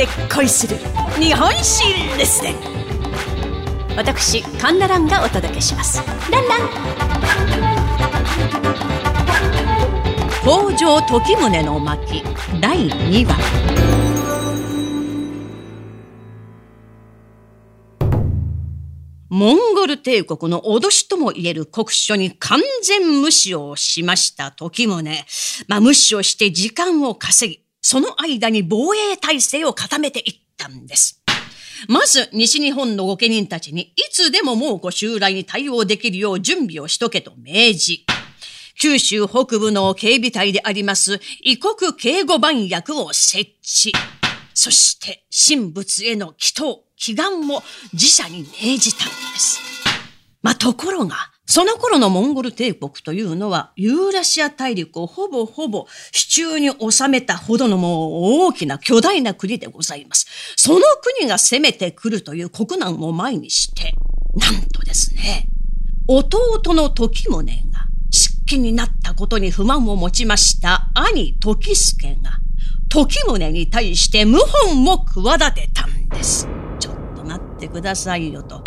で恋する。日本史レッスン私カンナランがお届けします。ランラン。北条時宗の巻。第2話。モンゴル帝国の脅しとも言える国書に完全無視をしました時宗。まあ無視をして時間を稼ぎ、その間に防衛体制を固めていったんです。まず、西日本の御家人たちに、いつでも猛虎襲来に対応できるよう準備をしとけと命じ、九州北部の警備隊であります異国警護番役を設置。そして、神仏への祈祷、祈願を自社に命じたんです。まあ、ところが、その頃のモンゴル帝国というのは、ユーラシア大陸をほぼほぼ手中に収めたほどのもう大きな巨大な国でございます。その国が攻めてくるという国難を前にして、なんとですね、弟の時宗が失気になったことに不満を持ちました兄時助が、時宗に対して謀反を企てたんです。ちょっと待ってくださいよと。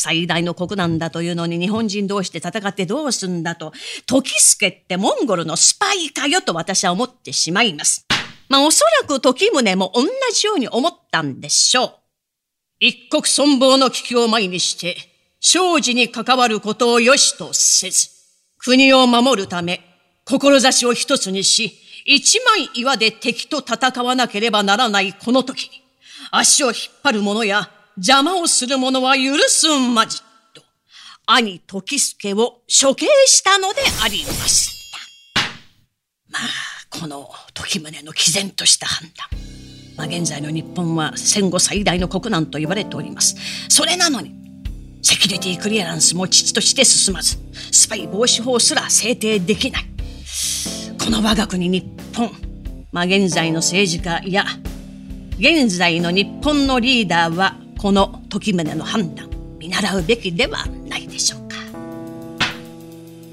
最大の国なんだというのに日本人同士で戦ってどうすんだと、時助ってモンゴルのスパイかよと私は思ってしまいます。まあおそらく時宗も同じように思ったんでしょう。一国存亡の危機を前にして、生事に関わることを良しとせず、国を守るため、志を一つにし、一枚岩で敵と戦わなければならないこの時、足を引っ張る者や邪魔をする者は許すまじと、兄時助を処刑したのでありました。まあ、この時宗の毅然とした判断。まあ、現在の日本は戦後最大の国難と言われております。それなのに、セキュリティクリアランスも父として進まず、スパイ防止法すら制定できない。この我が国日本、まあ、現在の政治家や、現在の日本のリーダーはこの時宗の判断見習うべきではないでしょうか。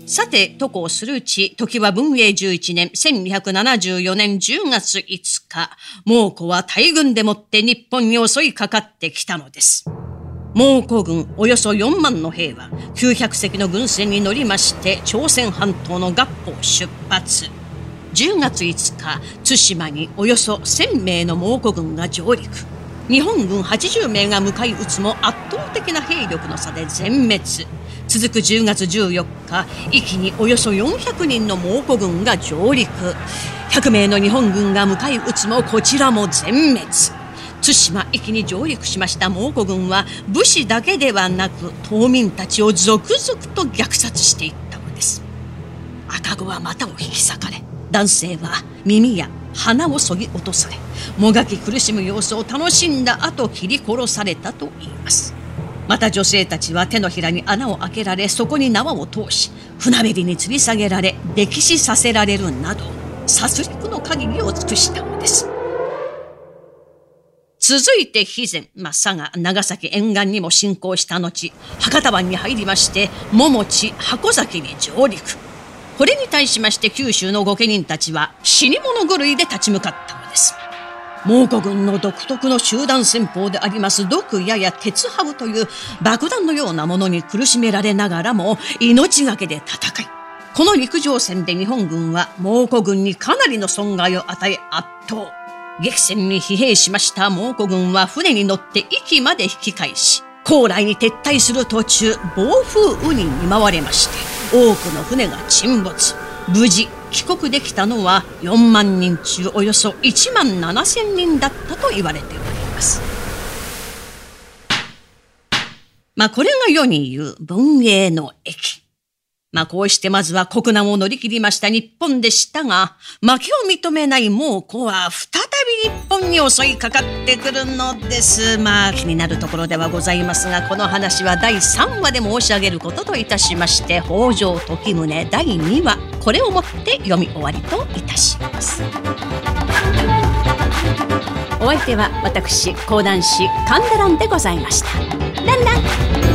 さて、渡航するうち、時は文永11年、1274年10月5日、猛虎は大軍でもって日本に襲いかかってきたのです。猛虎軍およそ4万の兵は900隻の軍船に乗りまして朝鮮半島の合浦出発。10月5日、対馬におよそ1000名の猛虎軍が上陸。日本軍80名が向かい撃つも圧倒的な兵力の差で全滅。続く10月14日一気におよそ400人の猛虎軍が上陸。100名の日本軍が向かい撃つもこちらも全滅。対馬一気に上陸しました猛虎軍は武士だけではなく島民たちを続々と虐殺していったのです。赤子は股を引き裂かれ男性は耳や鼻をそぎ落とされもがき苦しむ様子を楽しんだ後切り殺されたと言いますまた女性たちは手のひらに穴を開けられそこに縄を通し船べりに吊り下げられ溺死させられるなど殺戮の限りを尽くしたのです続いて肥前、まあ、佐賀、長崎沿岸にも侵攻した後、博多湾に入りまして、桃地、箱崎に上陸。これに対しまして九州の御家人たちは死に物狂いで立ち向かったのです。蒙古軍の独特の集団戦法であります毒矢や鉄ハブという爆弾のようなものに苦しめられながらも命がけで戦い、この陸上戦で日本軍は蒙古軍にかなりの損害を与え圧倒。激戦に疲弊しました蒙古軍は船に乗って息まで引き返し、高麗に撤退する途中、暴風雨に見舞われまして、多くの船が沈没。無事帰国できたのは4万人中およそ1万7千人だったと言われております。まあこれが世に言う文英の駅。まあこうしてまずは国難を乗り切りました日本でしたが、負けを認めない猛虎は再日本に襲いかかってくるのです。まあ気になるところではございますが、この話は第3話で申し上げることといたしまして、北条時宗第2話、これをもって読み終わりといたします。お相手は私、講談師、神田蘭でございました。ランラン